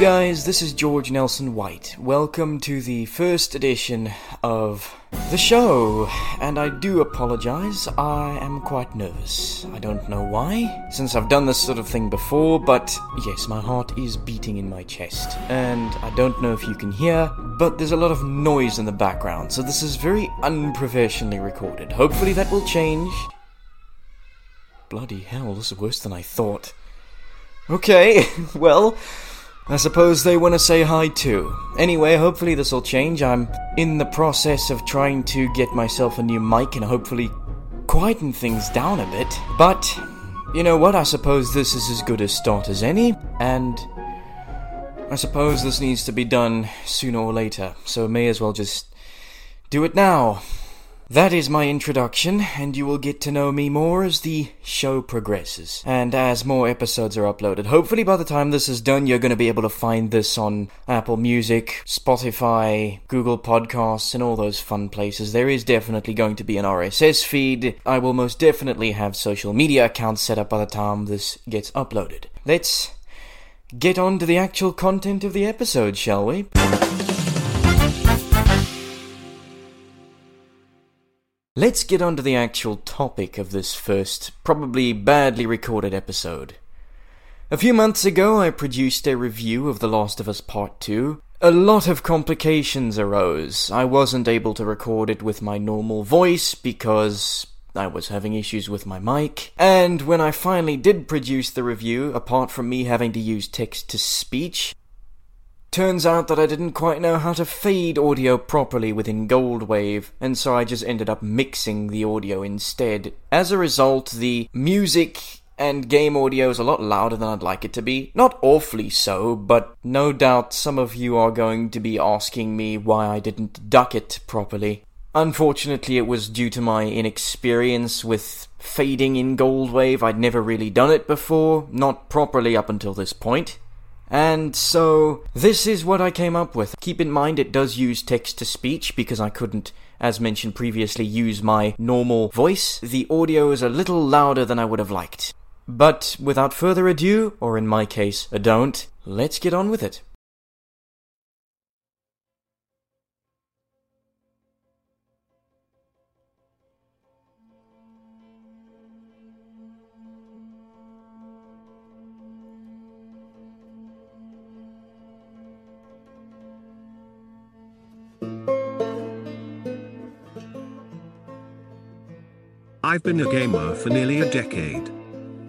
Guys, this is George Nelson White. Welcome to the first edition of the show. And I do apologize, I am quite nervous. I don't know why, since I've done this sort of thing before, but yes, my heart is beating in my chest. And I don't know if you can hear, but there's a lot of noise in the background, so this is very unprofessionally recorded. Hopefully that will change. Bloody hell, this is worse than I thought. Okay, well. I suppose they want to say hi too. Anyway, hopefully this will change. I'm in the process of trying to get myself a new mic and hopefully quieten things down a bit. But, you know what? I suppose this is as good a start as any, and I suppose this needs to be done sooner or later, so may as well just do it now. That is my introduction, and you will get to know me more as the show progresses. And as more episodes are uploaded, hopefully by the time this is done, you're going to be able to find this on Apple Music, Spotify, Google Podcasts, and all those fun places. There is definitely going to be an RSS feed. I will most definitely have social media accounts set up by the time this gets uploaded. Let's get on to the actual content of the episode, shall we? Let's get on to the actual topic of this first, probably badly recorded episode. A few months ago, I produced a review of The Last of Us Part 2. A lot of complications arose. I wasn't able to record it with my normal voice because I was having issues with my mic. And when I finally did produce the review, apart from me having to use text to speech, Turns out that I didn't quite know how to fade audio properly within Goldwave, and so I just ended up mixing the audio instead. As a result, the music and game audio is a lot louder than I'd like it to be. Not awfully so, but no doubt some of you are going to be asking me why I didn't duck it properly. Unfortunately, it was due to my inexperience with fading in Goldwave. I'd never really done it before, not properly up until this point. And so, this is what I came up with. Keep in mind it does use text to speech because I couldn't, as mentioned previously, use my normal voice. The audio is a little louder than I would have liked. But without further ado, or in my case, a don't, let's get on with it. I've been a gamer for nearly a decade.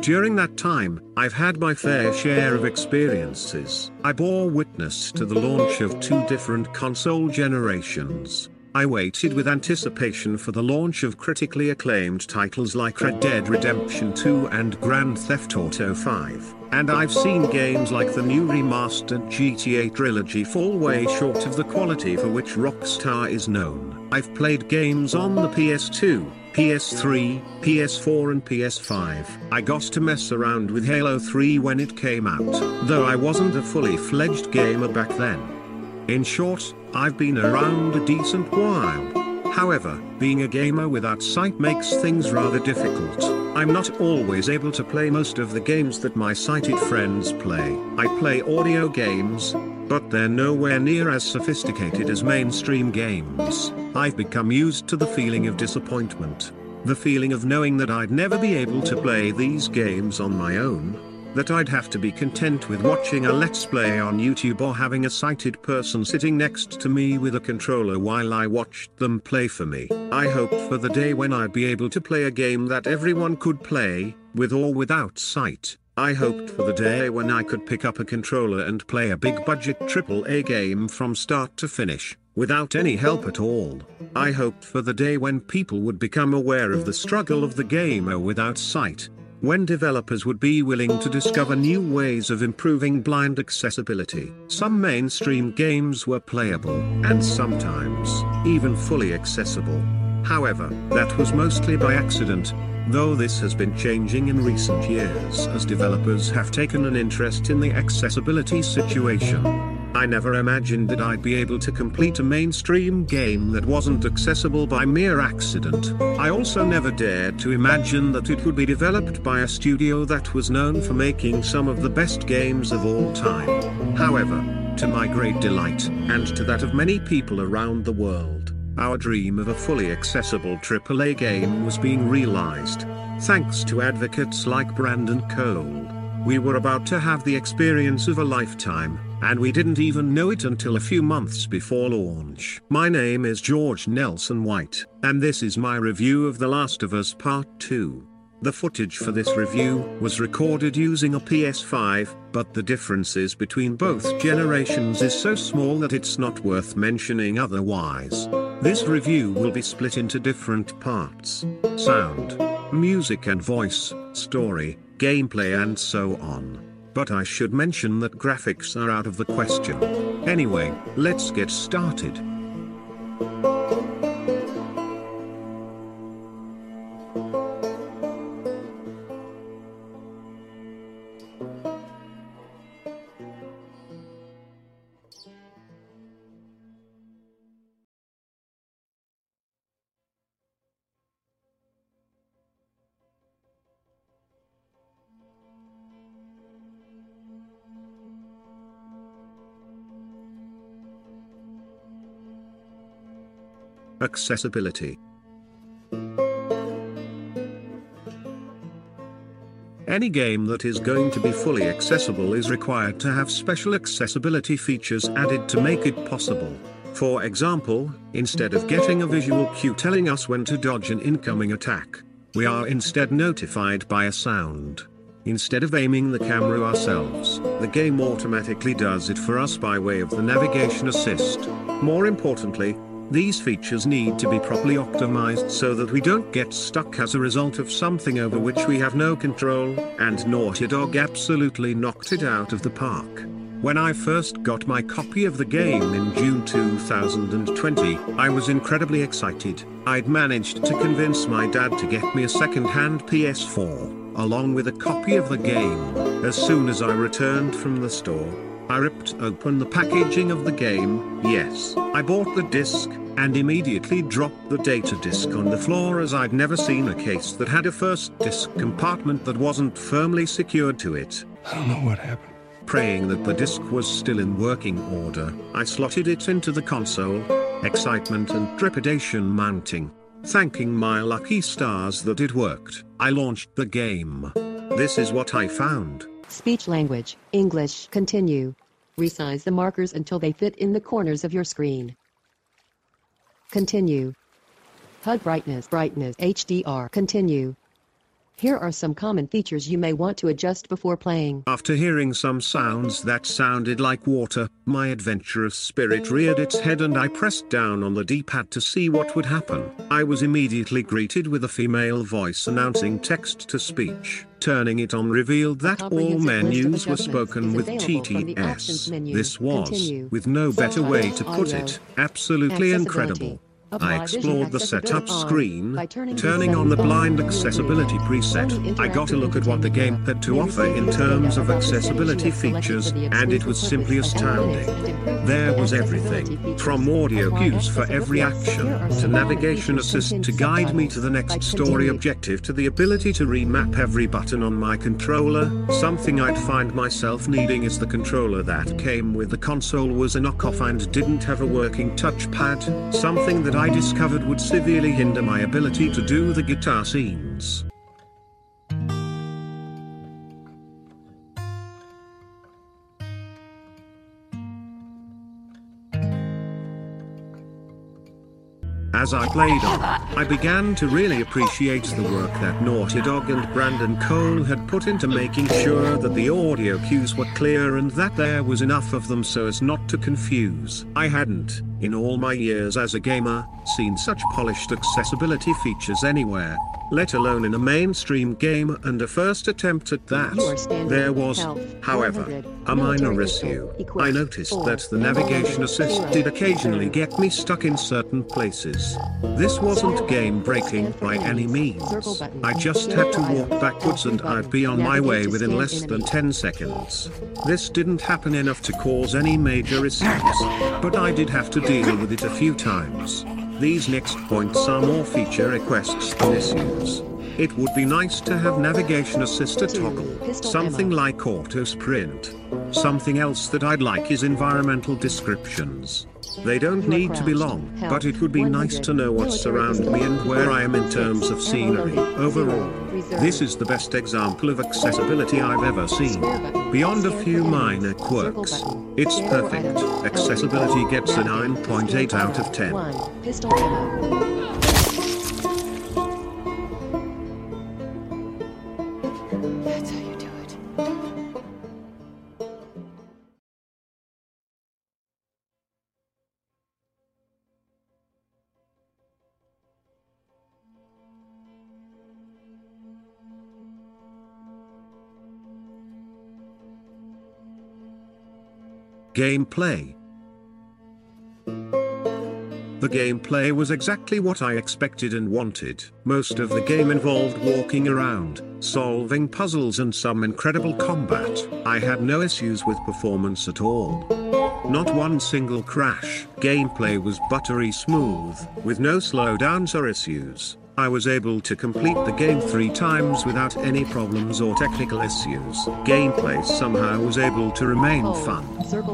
During that time, I've had my fair share of experiences. I bore witness to the launch of two different console generations. I waited with anticipation for the launch of critically acclaimed titles like Red Dead Redemption 2 and Grand Theft Auto 5. And I've seen games like the new remastered GTA trilogy fall way short of the quality for which Rockstar is known. I've played games on the PS2, PS3, PS4 and PS5. I got to mess around with Halo 3 when it came out, though I wasn't a fully fledged gamer back then. In short, I've been around a decent while. However, being a gamer without sight makes things rather difficult. I'm not always able to play most of the games that my sighted friends play. I play audio games, but they're nowhere near as sophisticated as mainstream games. I've become used to the feeling of disappointment. The feeling of knowing that I'd never be able to play these games on my own, that I'd have to be content with watching a let's play on YouTube or having a sighted person sitting next to me with a controller while I watched them play for me. I hoped for the day when I'd be able to play a game that everyone could play, with or without sight. I hoped for the day when I could pick up a controller and play a big budget AAA game from start to finish, without any help at all. I hoped for the day when people would become aware of the struggle of the gamer without sight, when developers would be willing to discover new ways of improving blind accessibility. Some mainstream games were playable, and sometimes, even fully accessible. However, that was mostly by accident, though this has been changing in recent years as developers have taken an interest in the accessibility situation. I never imagined that I'd be able to complete a mainstream game that wasn't accessible by mere accident. I also never dared to imagine that it would be developed by a studio that was known for making some of the best games of all time. However, to my great delight, and to that of many people around the world, our dream of a fully accessible AAA game was being realized. Thanks to advocates like Brandon Cole. We were about to have the experience of a lifetime, and we didn't even know it until a few months before launch. My name is George Nelson White, and this is my review of The Last of Us Part 2. The footage for this review was recorded using a PS5, but the differences between both generations is so small that it's not worth mentioning otherwise. This review will be split into different parts. Sound, music and voice, story, gameplay and so on. But I should mention that graphics are out of the question. Anyway, let's get started. Accessibility. Any game that is going to be fully accessible is required to have special accessibility features added to make it possible. For example, instead of getting a visual cue telling us when to dodge an incoming attack, we are instead notified by a sound. Instead of aiming the camera ourselves, the game automatically does it for us by way of the navigation assist. More importantly, these features need to be properly optimized so that we don't get stuck as a result of something over which we have no control, and Naughty Dog absolutely knocked it out of the park. When I first got my copy of the game in June 2020, I was incredibly excited. I'd managed to convince my dad to get me a second-hand PS4, along with a copy of the game. As soon as I returned from the store, I ripped open the packaging of the game, yes, I bought the disc, and immediately dropped the data disc on the floor as I'd never seen a case that had a first disc compartment that wasn't firmly secured to it. I don't know what happened. Praying that the disc was still in working order, I slotted it into the console, excitement and trepidation mounting. Thanking my lucky stars that it worked, I launched the game. This is what I found. Speech language, English. Continue. Resize the markers until they fit in the corners of your screen. Continue. HUD brightness, brightness, HDR. Continue. Here are some common features you may want to adjust before playing. After hearing some sounds that sounded like water, my adventurous spirit reared its head and I pressed down on the D-pad to see what would happen. I was immediately greeted with a female voice announcing text-to-speech. Turning it on revealed that all menus were spoken with TTS. This was, with no better way to put it, absolutely incredible. I explored the setup screen, turning on the blind accessibility preset. I got a look at what the game had to offer in terms of accessibility features, and it was simply astounding. There was everything, from audio cues for every action, to navigation assist to guide me to the next story objective to the ability to remap every button on my controller. Something I'd find myself needing is the controller that came with the console was a knockoff and didn't have a working touchpad, something that I discovered would severely hinder my ability to do the guitar scenes. As I played on, I began to really appreciate the work that Naughty Dog and Brandon Cole had put into making sure that the audio cues were clear and that there was enough of them so as not to confuse. I hadn't in all my years as a gamer, seen such polished accessibility features anywhere, let alone in a mainstream game and a first attempt at that. There was, however, a minor issue. I noticed that the navigation assist did occasionally get me stuck in certain places. This wasn't game breaking by any means. I just had to walk backwards and I'd be on my way within less than 10 seconds. This didn't happen enough to cause any major issues, but I did have to deal with it a few times. These next points are more feature requests than issues. It would be nice to have navigation assist a toggle, something like auto sprint. Something else that I'd like is environmental descriptions. They don't need to be long, but it would be nice to know what's around me and where I am in terms of scenery. Overall, this is the best example of accessibility I've ever seen. Beyond a few minor quirks, it's perfect. Accessibility gets a 9.8 out of 10. Gameplay The gameplay was exactly what I expected and wanted. Most of the game involved walking around, solving puzzles and some incredible combat. I had no issues with performance at all. Not one single crash. Gameplay was buttery smooth, with no slowdowns or issues. I was able to complete the game three times without any problems or technical issues. Gameplay somehow was able to remain fun,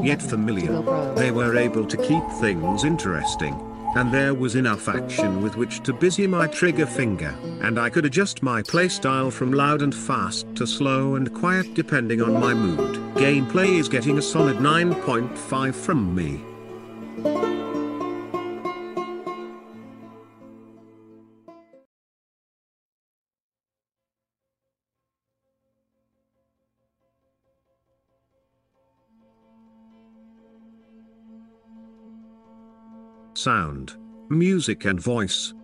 yet familiar. To go pro. They were able to keep things interesting. And there was enough action with which to busy my trigger finger, and I could adjust my playstyle from loud and fast to slow and quiet depending on my mood. Gameplay is getting a solid 9.5 from me. Sound, music and voice.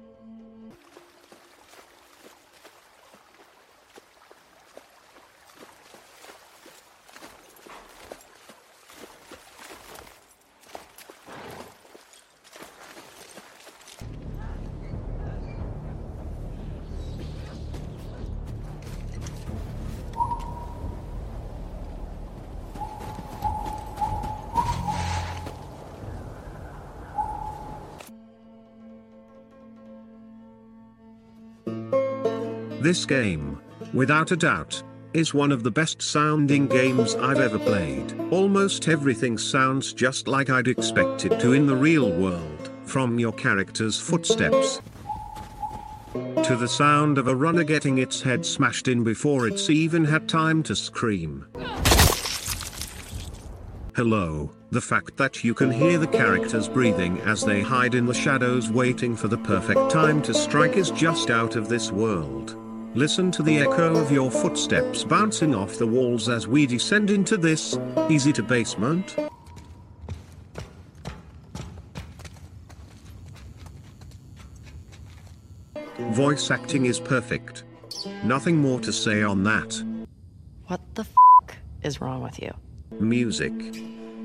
This game, without a doubt, is one of the best sounding games I've ever played. Almost everything sounds just like I'd expect it to in the real world, from your character's footsteps to the sound of a runner getting its head smashed in before it's even had time to scream. Hello, the fact that you can hear the characters breathing as they hide in the shadows waiting for the perfect time to strike is just out of this world. Listen to the echo of your footsteps bouncing off the walls as we descend into this easy to basement. Voice acting is perfect. Nothing more to say on that. What the f is wrong with you? Music.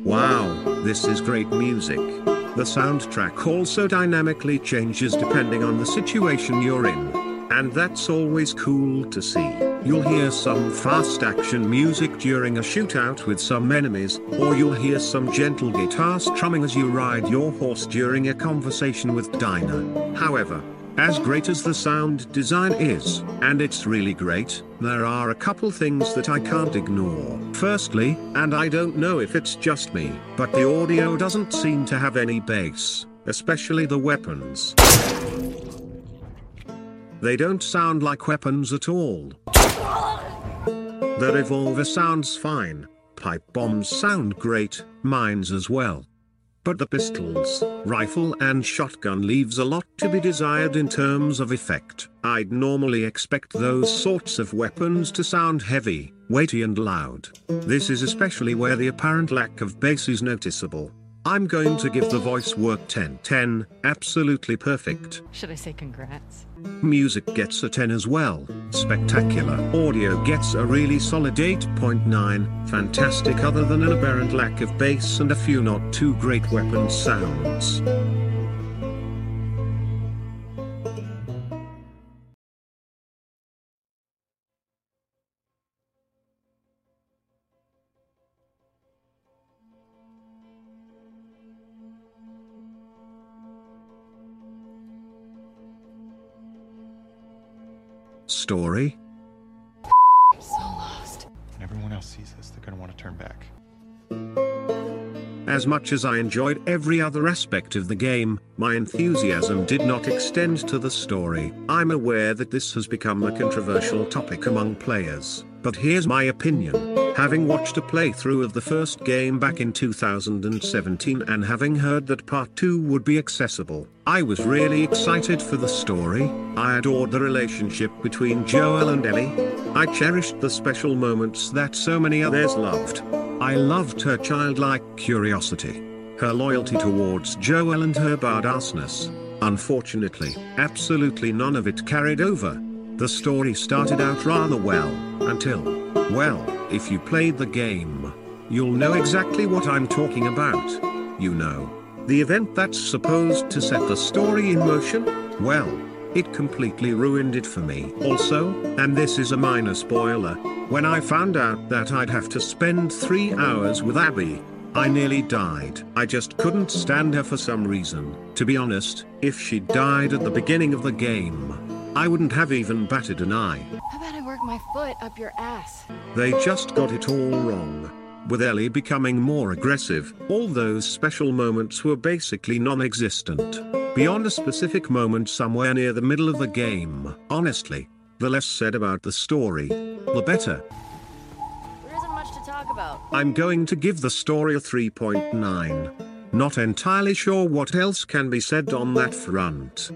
Wow, this is great music. The soundtrack also dynamically changes depending on the situation you're in. And that's always cool to see. You'll hear some fast action music during a shootout with some enemies, or you'll hear some gentle guitar strumming as you ride your horse during a conversation with Dina. However, as great as the sound design is, and it's really great, there are a couple things that I can't ignore. Firstly, and I don't know if it's just me, but the audio doesn't seem to have any bass, especially the weapons. They don't sound like weapons at all. The revolver sounds fine, pipe bombs sound great, mines as well. But the pistols, rifle and shotgun leaves a lot to be desired in terms of effect. I'd normally expect those sorts of weapons to sound heavy, weighty and loud. This is especially where the apparent lack of bass is noticeable. I'm going to give the voice work 10. 10, absolutely perfect. Should I say congrats? Music gets a 10 as well. Spectacular. Audio gets a really solid 8.9. Fantastic other than an aberrant lack of bass and a few not too great weapon sounds. Story? I'm so lost. When everyone else sees this, they're gonna want to turn back. As much as I enjoyed every other aspect of the game, my enthusiasm did not extend to the story. I'm aware that this has become a controversial topic among players, but here's my opinion. Having watched a playthrough of the first game back in 2017 and having heard that part 2 would be accessible, I was really excited for the story. I adored the relationship between Joel and Ellie. I cherished the special moments that so many others loved. I loved her childlike curiosity, her loyalty towards Joel and her badassness. Unfortunately, absolutely none of it carried over. The story started out rather well, until, well, if you played the game, you'll know exactly what I'm talking about. You know, the event that's supposed to set the story in motion? Well, it completely ruined it for me. Also, and this is a minor spoiler, when I found out that I'd have to spend three hours with Abby, I nearly died. I just couldn't stand her for some reason. To be honest, if she died at the beginning of the game, I wouldn't have even batted an eye. How about I work my foot up your ass? They just got it all wrong. With Ellie becoming more aggressive, all those special moments were basically non existent. Beyond a specific moment somewhere near the middle of the game, honestly, the less said about the story, the better. There isn't much to talk about. I'm going to give the story a 3.9. Not entirely sure what else can be said on that front.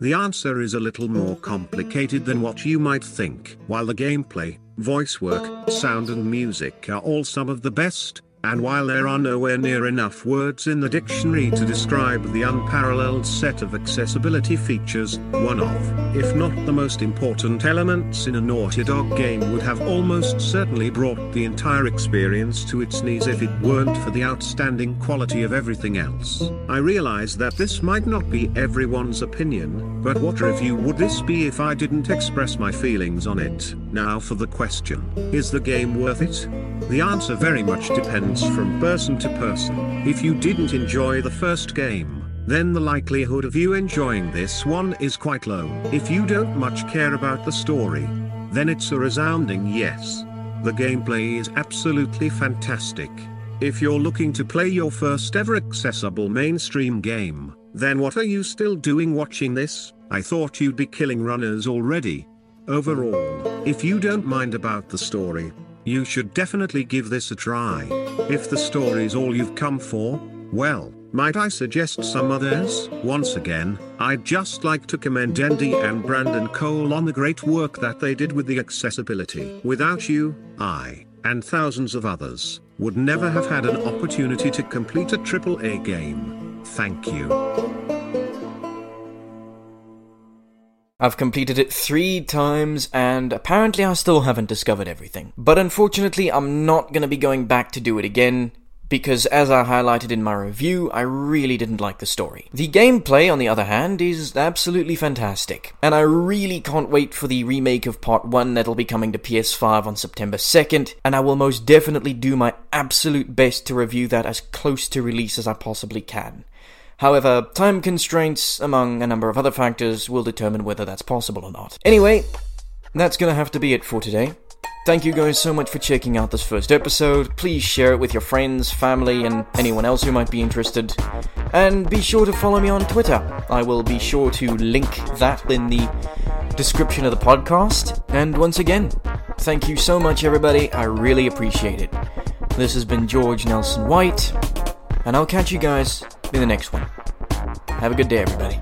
The answer is a little more complicated than what you might think. While the gameplay, voice work, sound and music are all some of the best, and while there are nowhere near enough words in the dictionary to describe the unparalleled set of accessibility features, one of, if not the most important elements in a Naughty Dog game would have almost certainly brought the entire experience to its knees if it weren't for the outstanding quality of everything else. I realize that this might not be everyone's opinion, but what review would this be if I didn't express my feelings on it? Now for the question, is the game worth it? The answer very much depends from person to person. If you didn't enjoy the first game, then the likelihood of you enjoying this one is quite low. If you don't much care about the story, then it's a resounding yes. The gameplay is absolutely fantastic. If you're looking to play your first ever accessible mainstream game, then what are you still doing watching this? I thought you'd be killing runners already. Overall, if you don't mind about the story, you should definitely give this a try. If the story's all you've come for, well, might I suggest some others? Once again, I'd just like to commend Andy and Brandon Cole on the great work that they did with the accessibility. Without you, I, and thousands of others, would never have had an opportunity to complete a AAA game. Thank you. I've completed it three times, and apparently I still haven't discovered everything. But unfortunately, I'm not gonna be going back to do it again, because as I highlighted in my review, I really didn't like the story. The gameplay, on the other hand, is absolutely fantastic, and I really can't wait for the remake of Part 1 that'll be coming to PS5 on September 2nd, and I will most definitely do my absolute best to review that as close to release as I possibly can. However, time constraints, among a number of other factors, will determine whether that's possible or not. Anyway, that's gonna have to be it for today. Thank you guys so much for checking out this first episode. Please share it with your friends, family, and anyone else who might be interested. And be sure to follow me on Twitter. I will be sure to link that in the description of the podcast. And once again, thank you so much, everybody. I really appreciate it. This has been George Nelson White, and I'll catch you guys in the next one. Have a good day, everybody.